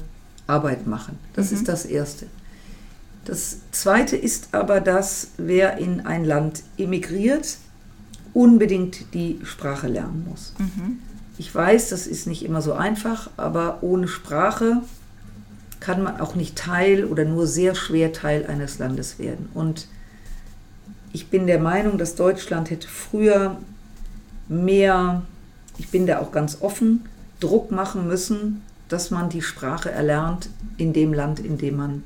[SPEAKER 4] Arbeit machen. Das ist das Erste. Das Zweite ist aber, dass wer in ein Land emigriert, unbedingt die Sprache lernen muss. Ich weiß, das ist nicht immer so einfach, aber ohne Sprache kann man auch nicht Teil oder nur sehr schwer Teil eines Landes werden. Und ich bin der Meinung, dass Deutschland hätte früher mehr, ich bin da auch ganz offen, Druck machen müssen, dass man die Sprache erlernt in dem Land, in dem man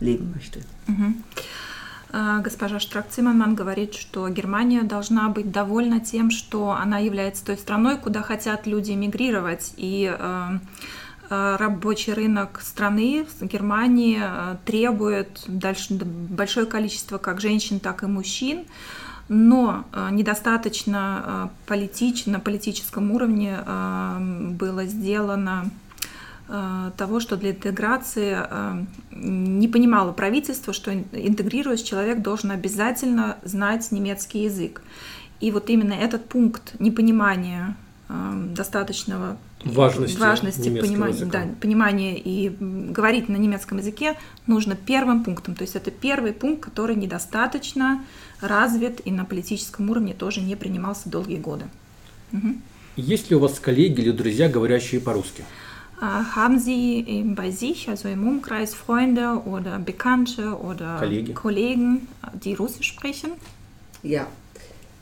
[SPEAKER 4] leben möchte.
[SPEAKER 3] Э, Госпожа Штрак-Цимmerман говорит, что Германия должна быть довольна тем, что она является той страной, куда хотят люди эмигрировать. И э, э, рабочий рынок страны, Германии, э, требует большое количество как женщин, так и мужчин. Но недостаточно политич- на политическом уровне было сделано того, что для интеграции э, не понимало правительство, что ин- интегрируясь, человек должен обязательно знать немецкий язык. И вот именно этот пункт непонимания э, достаточного
[SPEAKER 2] Важности
[SPEAKER 3] важности понимания,
[SPEAKER 2] языка.
[SPEAKER 3] да, понимания и говорить на немецком языке нужно первым пунктом. То есть это первый пункт, который недостаточно развит и на политическом уровне тоже не принимался долгие годы.
[SPEAKER 2] Есть ли у вас коллеги или друзья, говорящие по-русски?
[SPEAKER 3] Äh, Haben Sie ähm, bei sich, also im Umkreis, Freunde oder Bekannte oder
[SPEAKER 2] Kollegen.
[SPEAKER 3] Kollegen, die Russisch sprechen?
[SPEAKER 4] Ja,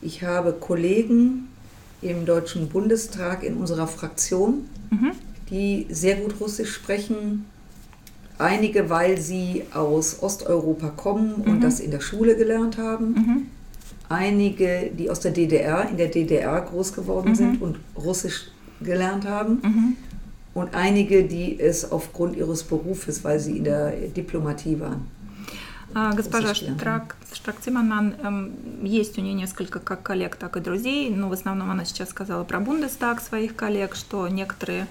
[SPEAKER 4] ich habe Kollegen im Deutschen Bundestag in unserer Fraktion, die sehr gut Russisch sprechen. Einige, weil sie aus Osteuropa kommen und das in der Schule gelernt haben. Einige, die aus der DDR, in der DDR groß geworden sind und Russisch gelernt haben. Und einige, die es aufgrund ihres Berufes, weil sie in der Diplomatie waren.
[SPEAKER 3] А, Госпожа
[SPEAKER 4] lernen.
[SPEAKER 3] Штрак, Штрак-Цимmerман, эм, есть у нее несколько как коллег, так и друзей, но в основном она сейчас сказала про Бундестаг своих коллег, что некоторые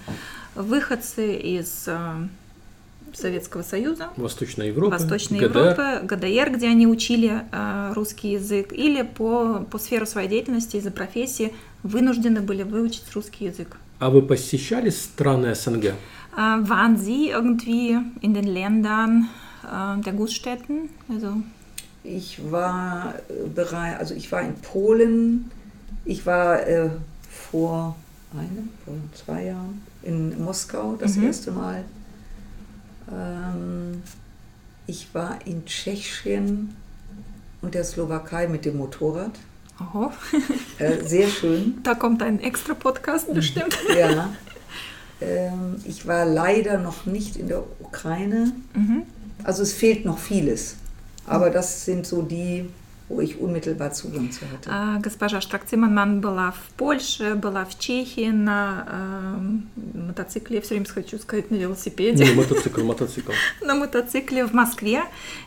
[SPEAKER 3] выходцы из э, Советского Союза,
[SPEAKER 2] Восточной Европы,
[SPEAKER 3] Восточной
[SPEAKER 2] ГДР.
[SPEAKER 3] Европы, ГДР, где они учили э, русский язык, или по, по сферу своей деятельности из-за профессии вынуждены были выучить русский язык.
[SPEAKER 2] А вы посещали страны СНГ?
[SPEAKER 3] Äh, waren Sie irgendwie in den Ländern äh, der Großstädten? Also,
[SPEAKER 4] Ich war äh, bereit, also ich war in Polen, ich war äh, vor einem, vor zwei Jahren in Moskau das
[SPEAKER 3] Mhm.
[SPEAKER 4] erste Mal. Ähm, ich war in Tschechien und der Slowakei mit dem Motorrad.
[SPEAKER 3] Oho.
[SPEAKER 4] Äh, sehr schön.
[SPEAKER 3] Da kommt ein extra Podcast bestimmt.
[SPEAKER 4] Ja. Ähm, ich war leider noch nicht in der Ukraine.
[SPEAKER 3] Mhm.
[SPEAKER 4] Also es fehlt noch vieles. Aber das sind so die wo ich unmittelbar Zugang zu hatte.
[SPEAKER 3] Госпожа Штрак-Цимmerман была в Польше, была в Чехии на э, мотоцикле, я все время хочу сказать на велосипеде.
[SPEAKER 2] Не, мотоцикл, мотоцикл.
[SPEAKER 3] на мотоцикле в Москве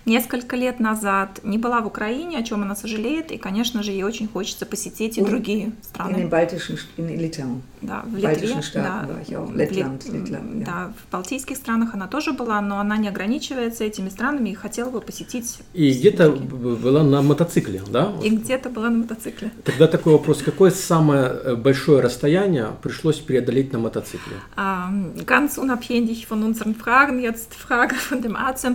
[SPEAKER 3] несколько лет назад. Не была в Украине, о чем она сожалеет. И, конечно же, ей очень хочется посетить и
[SPEAKER 4] Und
[SPEAKER 3] другие
[SPEAKER 4] In den
[SPEAKER 3] страны.
[SPEAKER 4] baltischen, in Litauen.
[SPEAKER 3] Да, в Литве, да, да, в балтийских странах она тоже была, но она не ограничивается этими странами и хотела бы посетить
[SPEAKER 2] И где-то была на мотоцикле, да?
[SPEAKER 3] И где-то была на мотоцикле.
[SPEAKER 2] Тогда такой вопрос, какое самое э, большое расстояние пришлось преодолеть на мотоцикле?
[SPEAKER 3] Ähm, ganz unabhängig von unseren Fragen, jetzt Frage von dem Arzt.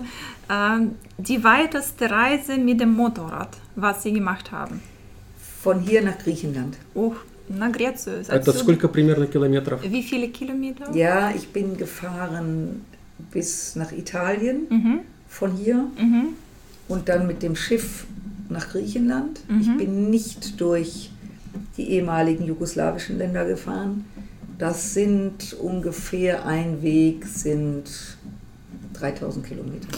[SPEAKER 3] Ähm, die weiteste Reise mit dem Motorrad, was Sie gemacht haben?
[SPEAKER 4] Von hier nach Griechenland.
[SPEAKER 3] Ух, на Грецию.
[SPEAKER 2] Это
[SPEAKER 3] Отсюда.
[SPEAKER 2] сколько примерно километров?
[SPEAKER 3] Wie viele Kilometer?
[SPEAKER 4] Ja, ich bin gefahren bis nach Italien
[SPEAKER 3] Mhm,
[SPEAKER 4] von hier
[SPEAKER 3] mhm,
[SPEAKER 4] und dann mit dem Schiff nach Griechenland. Ich bin nicht durch die ehemaligen jugoslawischen Länder gefahren. Das sind ungefähr ein Weg, sind 3000 Kilometer.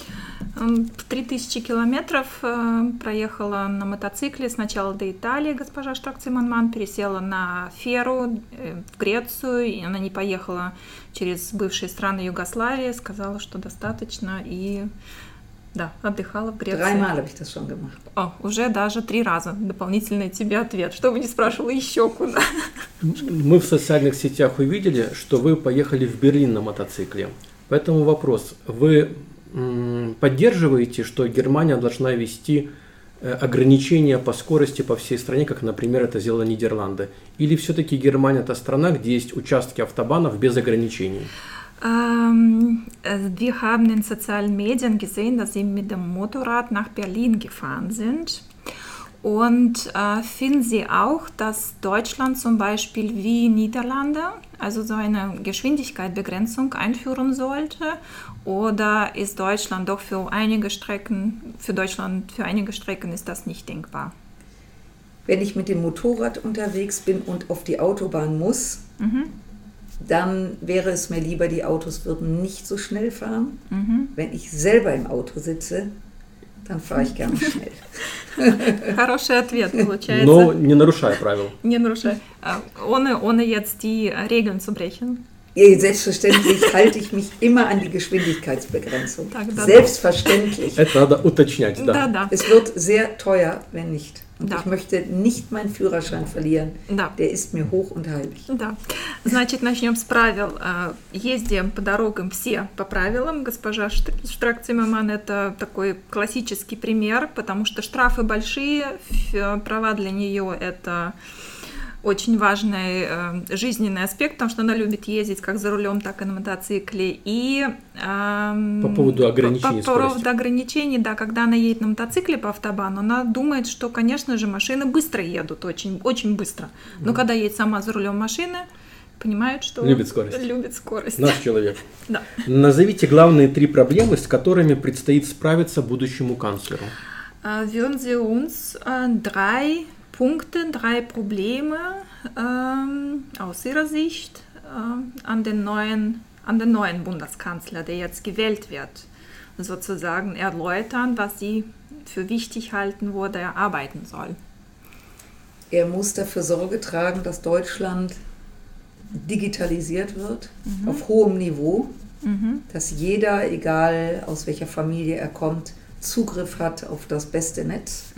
[SPEAKER 3] 3000 километров э, проехала на мотоцикле сначала до Италии госпожа Штрак-Циманман, пересела на Феру э, в Грецию, и она не поехала через бывшие страны Югославии, сказала, что достаточно, и да, отдыхала в Греции.
[SPEAKER 4] Dreimal habe ich das schon gemacht.
[SPEAKER 3] О, уже даже три раза. Дополнительный тебе ответ. Чтобы не спрашивала еще куда.
[SPEAKER 2] Мы в социальных сетях увидели, что вы поехали в Берлин на мотоцикле. Поэтому вопрос. Вы поддерживаете, что Германия должна ввести э, ограничения по скорости по всей стране, как, например, это сделала Нидерланды? Или все-таки Германия это страна, где есть участки автобанов без ограничений?
[SPEAKER 3] Ähm, äh, wir haben in sozialen Medien gesehen, dass sie mit dem Motorrad nach Berlin gefahren sind. Und äh, finden Sie auch, dass Deutschland zum Beispiel wie Niederlande, also so eine Geschwindigkeitsbegrenzung einführen sollte? Oder ist Deutschland doch für einige Strecken, für Deutschland, für einige Strecken ist das nicht denkbar?
[SPEAKER 4] Wenn ich mit dem Motorrad unterwegs bin und auf die Autobahn muss, dann wäre es mir lieber, die Autos würden nicht so schnell fahren. Wenn ich selber im Auto sitze, dann fahre ich gerne schnell.
[SPEAKER 3] Хороший ответ получается.
[SPEAKER 2] Но не нарушая правил.
[SPEAKER 3] Не нарушай. Äh, Ohne, ohne jetzt die Regeln zu brechen.
[SPEAKER 4] Ja, Selbstverständlich halte ich mich immer an die Geschwindigkeitsbegrenzung.
[SPEAKER 3] Так, да,
[SPEAKER 4] Selbstverständlich.
[SPEAKER 2] Это надо уточнять,
[SPEAKER 3] да.
[SPEAKER 2] да.
[SPEAKER 3] Да.
[SPEAKER 4] Es wird sehr teuer, wenn nicht. Und
[SPEAKER 3] Да.
[SPEAKER 4] ich möchte nicht meinen Führerschein verlieren.
[SPEAKER 3] Да.
[SPEAKER 4] Der ist mir hoch und heilig.
[SPEAKER 3] Да. Значит, начнем с правил. Э, Ездим по дорогам все по правилам. Госпожа Штр- Штрак-Циммерман это такой классический пример, потому что штрафы большие, права для нее это очень важный э, жизненный аспект, потому что она любит ездить как за рулем, так и на мотоцикле. И эм,
[SPEAKER 2] По поводу ограничений
[SPEAKER 3] по, по поводу
[SPEAKER 2] скорости.
[SPEAKER 3] ограничений, да, когда она едет на мотоцикле по автобану, она думает, что, конечно же, машины быстро едут, очень, очень быстро. Но когда едет сама за рулем машины, понимает, что
[SPEAKER 2] Любит скорость.
[SPEAKER 3] Любит скорость.
[SPEAKER 2] Наш человек.
[SPEAKER 3] Да.
[SPEAKER 2] Назовите главные три проблемы, с которыми предстоит справиться будущему канцлеру.
[SPEAKER 3] Äh, Würden Sie uns äh, drei Punkte, drei Probleme ähm, aus Ihrer Sicht äh, an, den neuen, an den neuen Bundeskanzler, der jetzt gewählt wird, sozusagen erläutern, was Sie für wichtig halten, wo der arbeiten soll?
[SPEAKER 4] Er muss dafür Sorge tragen, dass Deutschland digitalisiert wird auf hohem Niveau, dass jeder, egal aus welcher Familie er kommt, Zugriff hat auf das beste Netz.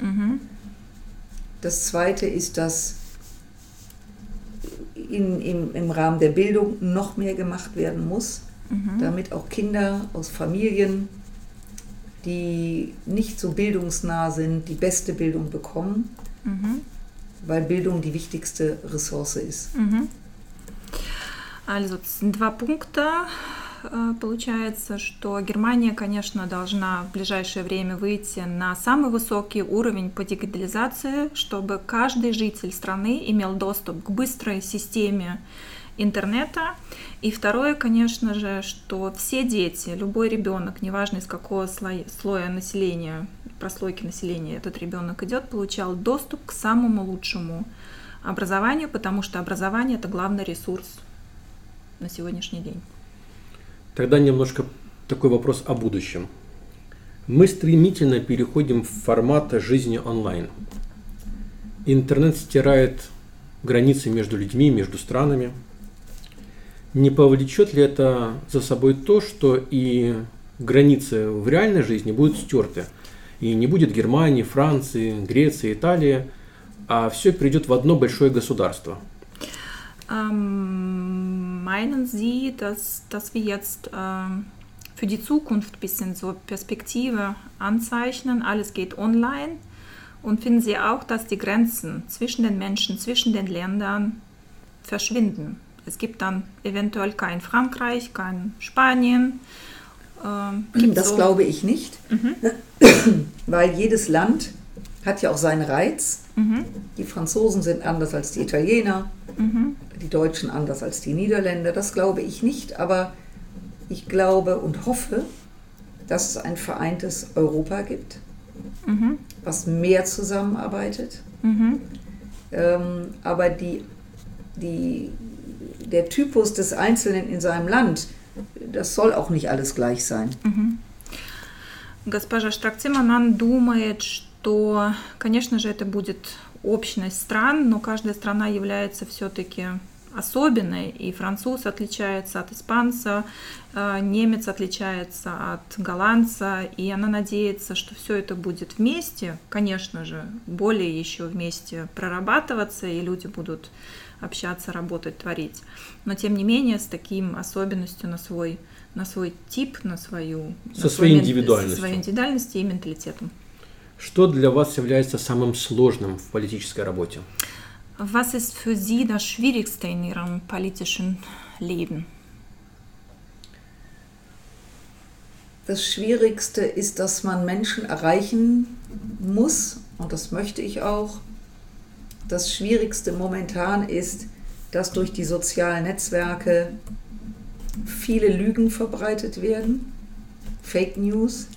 [SPEAKER 4] Das Zweite ist, dass in, im, im Rahmen der Bildung noch mehr gemacht werden muss, mhm. damit auch Kinder aus Familien, die nicht so bildungsnah sind, die beste Bildung bekommen, mhm. weil Bildung die wichtigste Ressource ist. Mhm.
[SPEAKER 3] Also, das sind zwei Punkte. Э, Получается, что Германия, конечно, должна в ближайшее время выйти на самый высокий уровень по дигитализации, чтобы каждый житель страны имел доступ к быстрой системе интернета. И второе, конечно же, что все дети, любой ребенок, неважно из какого слоя, слоя населения, прослойки населения этот ребенок идет, получал доступ к самому лучшему образованию, потому что образование это главный ресурс на сегодняшний день.
[SPEAKER 2] Тогда немножко такой вопрос о будущем. Мы стремительно переходим в формат жизни онлайн. Интернет стирает границы между людьми, между странами. Не повлечет ли это за собой то, что и границы в реальной жизни будут стерты? И не будет Германии, Франции, Греции, Италии, а все придет в одно большое государство.
[SPEAKER 3] Ähm, meinen Sie, dass, dass wir jetzt ähm, für die Zukunft ein bisschen so Perspektive anzeichnen? Alles geht online. Und finden Sie auch, dass die Grenzen zwischen den Menschen, zwischen den Ländern verschwinden? Es gibt dann eventuell kein Frankreich, kein Spanien. Ähm,
[SPEAKER 4] Das
[SPEAKER 3] so-
[SPEAKER 4] glaube ich nicht, weil jedes Land hat ja auch seinen Reiz. Die Franzosen sind anders als die Italiener, die Deutschen anders als die Niederländer. Das glaube ich nicht, aber ich glaube und hoffe, dass es ein vereintes Europa gibt, was mehr zusammenarbeitet. Ähm, aber die, die, der Typus des Einzelnen in seinem Land, das soll auch nicht alles gleich sein.
[SPEAKER 3] Госпожа Штрак-Циманан думает, что, конечно же, это будет общность стран, но каждая страна является все-таки особенной, и француз отличается от испанца, э, немец отличается от голландца, и она надеется, что все это будет вместе, конечно же, более еще вместе прорабатываться, и люди будут общаться, работать, творить. Но тем не менее с таким особенностью на свой, на свой тип, на свою...
[SPEAKER 2] Со
[SPEAKER 3] на
[SPEAKER 2] своей
[SPEAKER 3] свой,
[SPEAKER 2] индивидуальностью.
[SPEAKER 3] Со своей индивидуальностью и менталитетом.
[SPEAKER 2] Что для вас является самым сложным в политической работе?
[SPEAKER 3] Was ist für Sie das Schwierigste in Ihrem politischen Leben?
[SPEAKER 4] Das Schwierigste ist, dass man Menschen erreichen muss, und das möchte ich auch. Das Schwierigste momentan ist, dass durch die sozialen Netzwerke viele Lügen verbreitet werden, Fake News,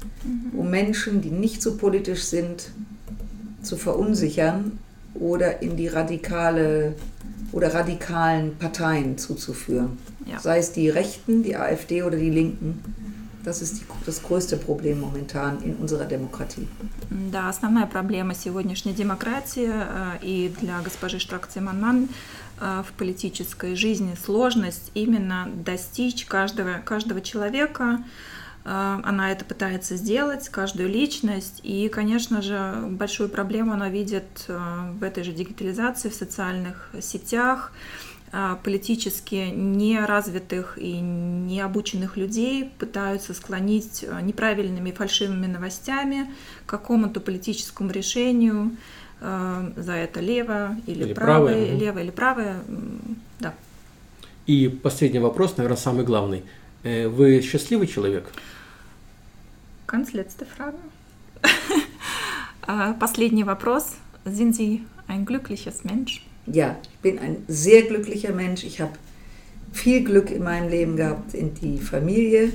[SPEAKER 4] um Menschen, die nicht so politisch sind, zu verunsichern oder in die radikale oder radikalen Parteien zuzuführen.
[SPEAKER 3] Ja.
[SPEAKER 4] Sei es die Rechten, die AfD oder die Linken. Das ist die, das größte Problem momentan in unserer Demokratie.
[SPEAKER 3] Да, основная проблема сегодняшней демократии э, и для госпожи Штрак-Циманман э, в политической жизни сложность именно достичь каждого, каждого человека. Э, Она это пытается сделать, каждую личность. И, конечно же, большую проблему она видит э, в этой же дигитализации, в социальных сетях, э, политически неразвитых и необученных людей пытаются склонить неправильными фальшивыми новостями к какому-то политическому решению. За это лево или,
[SPEAKER 2] Или
[SPEAKER 3] правое,
[SPEAKER 2] правое,
[SPEAKER 3] лево или правое. Да.
[SPEAKER 2] И последний вопрос, наверное, самый главный. Вы счастливый человек?
[SPEAKER 3] Ganz letzte Frage. Äh, Последний вопрос. Sind Sie ein glückliches Mensch?
[SPEAKER 4] Ja, ich bin ein sehr glücklicher Mensch. Ich habe viel Glück in meinem Leben gehabt, in die Familie,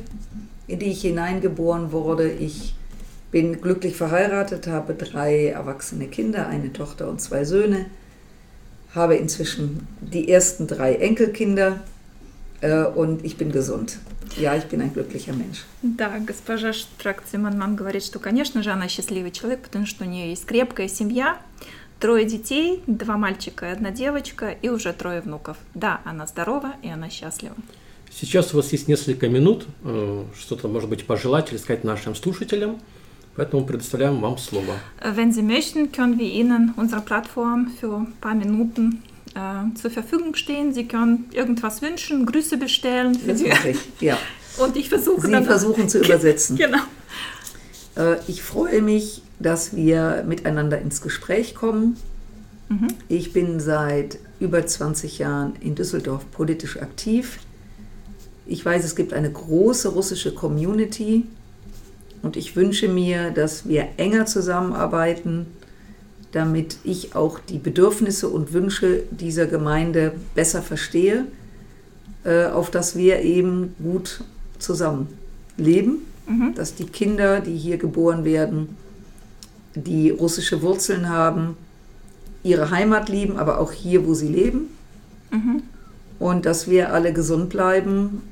[SPEAKER 4] in die ich hineingeboren wurde. Ich bin glücklich verheiratet, habe drei erwachsene Kinder, eine Tochter und zwei Söhne, habe inzwischen die ersten drei Enkelkinder äh, und ich bin gesund. Ja, ich bin ein glücklicher Mensch.
[SPEAKER 3] Да, госпожа Штрак-Циманман говорит, что, конечно же, она счастливый человек, потому что у нее есть крепкая семья, трое детей, два мальчика и одна девочка, и уже трое внуков. Да, она здорова и она счастлива.
[SPEAKER 2] Сейчас у вас есть несколько минут, э, что-то, может быть, пожелать или сказать нашим слушателям, поэтому предоставляем вам слово.
[SPEAKER 3] Wenn Sie möchten, können wir Ihnen unsere Plattform für ein paar Minuten äh, zur Verfügung stehen. Sie können irgendwas wünschen, Grüße bestellen
[SPEAKER 4] Das mache ich. Ja.
[SPEAKER 3] Und ich versuche
[SPEAKER 4] Sie
[SPEAKER 3] dann
[SPEAKER 4] versuchen zu übersetzen.
[SPEAKER 3] Genau.
[SPEAKER 4] Äh, Ich freue mich, dass wir miteinander ins Gespräch kommen. Ich bin seit über 20 Jahren in Düsseldorf politisch aktiv. Ich weiß, es gibt eine große russische Community und ich wünsche mir, dass wir enger zusammenarbeiten, damit ich auch die Bedürfnisse und Wünsche dieser Gemeinde besser verstehe, äh, auf dass wir eben gut zusammen leben dass die Kinder, die hier geboren werden, die russische Wurzeln haben, ihre Heimat lieben, aber auch hier, wo sie leben. Und dass wir alle gesund bleiben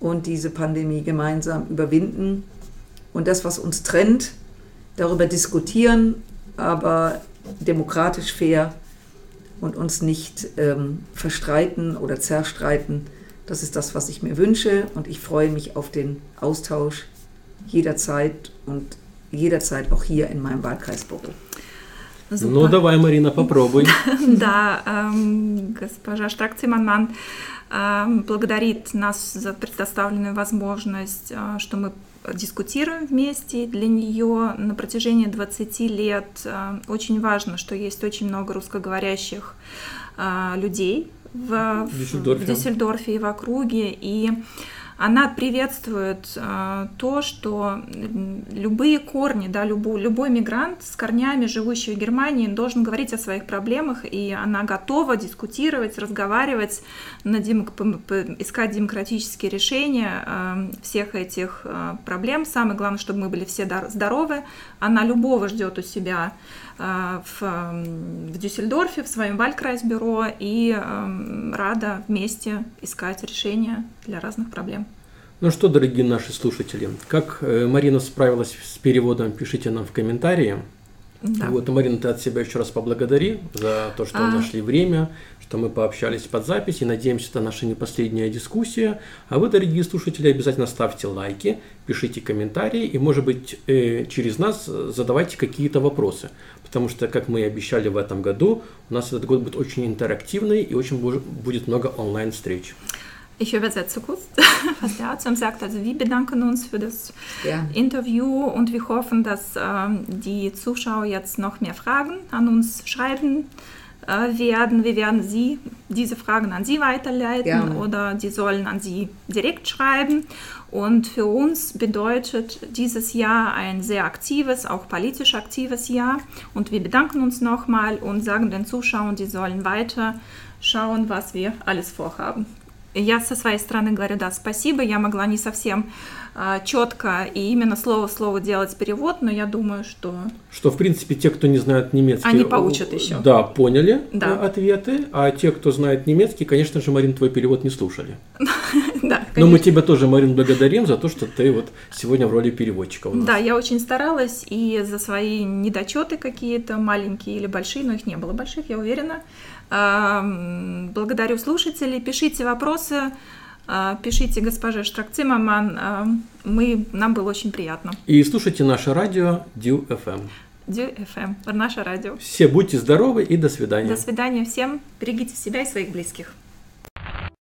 [SPEAKER 4] und diese Pandemie gemeinsam überwinden. Und das, was uns trennt, darüber diskutieren, aber demokratisch fair und uns nicht ähm, verstreiten oder zerstreiten. Das ist das, was ich mir wünsche und ich freue mich auf den Austausch jederzeit und jederzeit auch hier in meinem Wahlkreisbüro.
[SPEAKER 2] Ну, давай, Марина, попробуй.
[SPEAKER 3] Да, эм, госпожа Штрак-Циманман эм, благодарит нас за предоставленную возможность, э, что мы дискутируем вместе. Для нее на протяжении 20 лет э, очень важно, что есть очень много русскоговорящих э, людей в,
[SPEAKER 2] В Дюссельдорфе.
[SPEAKER 3] в Дюссельдорфе и в округе. И она приветствует э, то, что любые корни, да, любой, любой мигрант с корнями, живущий в Германии, должен говорить о своих проблемах, и она готова дискутировать, разговаривать, на дем... искать демократические решения э, всех этих э, проблем. Самое главное, чтобы мы были все здоровы. Она любого ждет у себя в, в Дюссельдорфе, в своем Валькрайс-бюро, и э, рада вместе искать решения для разных проблем.
[SPEAKER 2] Ну что, дорогие наши слушатели, как э, Марина справилась с переводом, пишите нам в комментарии. Да. Вот, Марина, ты от себя еще раз поблагодари за то, что а... нашли время, что мы пообщались под запись, и надеемся, это наша не последняя дискуссия. А вы, дорогие слушатели, обязательно ставьте лайки, пишите комментарии, и, может быть, э, через нас задавайте какие-то вопросы. Потому что, как мы и обещали в этом году, у нас этот год будет очень интерактивный, и очень будет много онлайн-встреч.
[SPEAKER 3] Ich übersetze kurz, was der Arzt sagt. Also wir bedanken uns für das ja. Interview und wir hoffen, dass ähm, die Zuschauer jetzt noch mehr Fragen an uns schreiben werden. Wir werden Sie diese Fragen an Sie weiterleiten ja. oder die sollen an Sie direkt schreiben. Und für uns bedeutet dieses Jahr ein sehr aktives, auch politisch aktives Jahr. Und wir bedanken uns nochmal und sagen den Zuschauern, die sollen weiter schauen, was wir alles vorhaben. Я со своей стороны говорю, да, спасибо, я могла не совсем а, четко и именно слово в слово делать перевод, но я думаю, что...
[SPEAKER 2] Что, в принципе, те, кто не знают немецкий...
[SPEAKER 3] Они получат еще.
[SPEAKER 2] Да, поняли да. ответы, а те, кто знает немецкий, конечно же, Марин, твой перевод не слушали. Да, Но мы тебя тоже, Марин, благодарим за то, что ты вот сегодня в роли переводчика у нас.
[SPEAKER 3] Да, я очень старалась, и за свои недочеты какие-то, маленькие или большие, но их не было больших, я уверена, Благодарю слушателей. Пишите вопросы, а, пишите госпоже Штракцимаман. Мы, нам было очень приятно.
[SPEAKER 2] И слушайте наше радио Дю FM.
[SPEAKER 3] Дю FM, наше радио.
[SPEAKER 2] Все будьте здоровы и до свидания.
[SPEAKER 3] До свидания всем. Берегите себя и своих близких.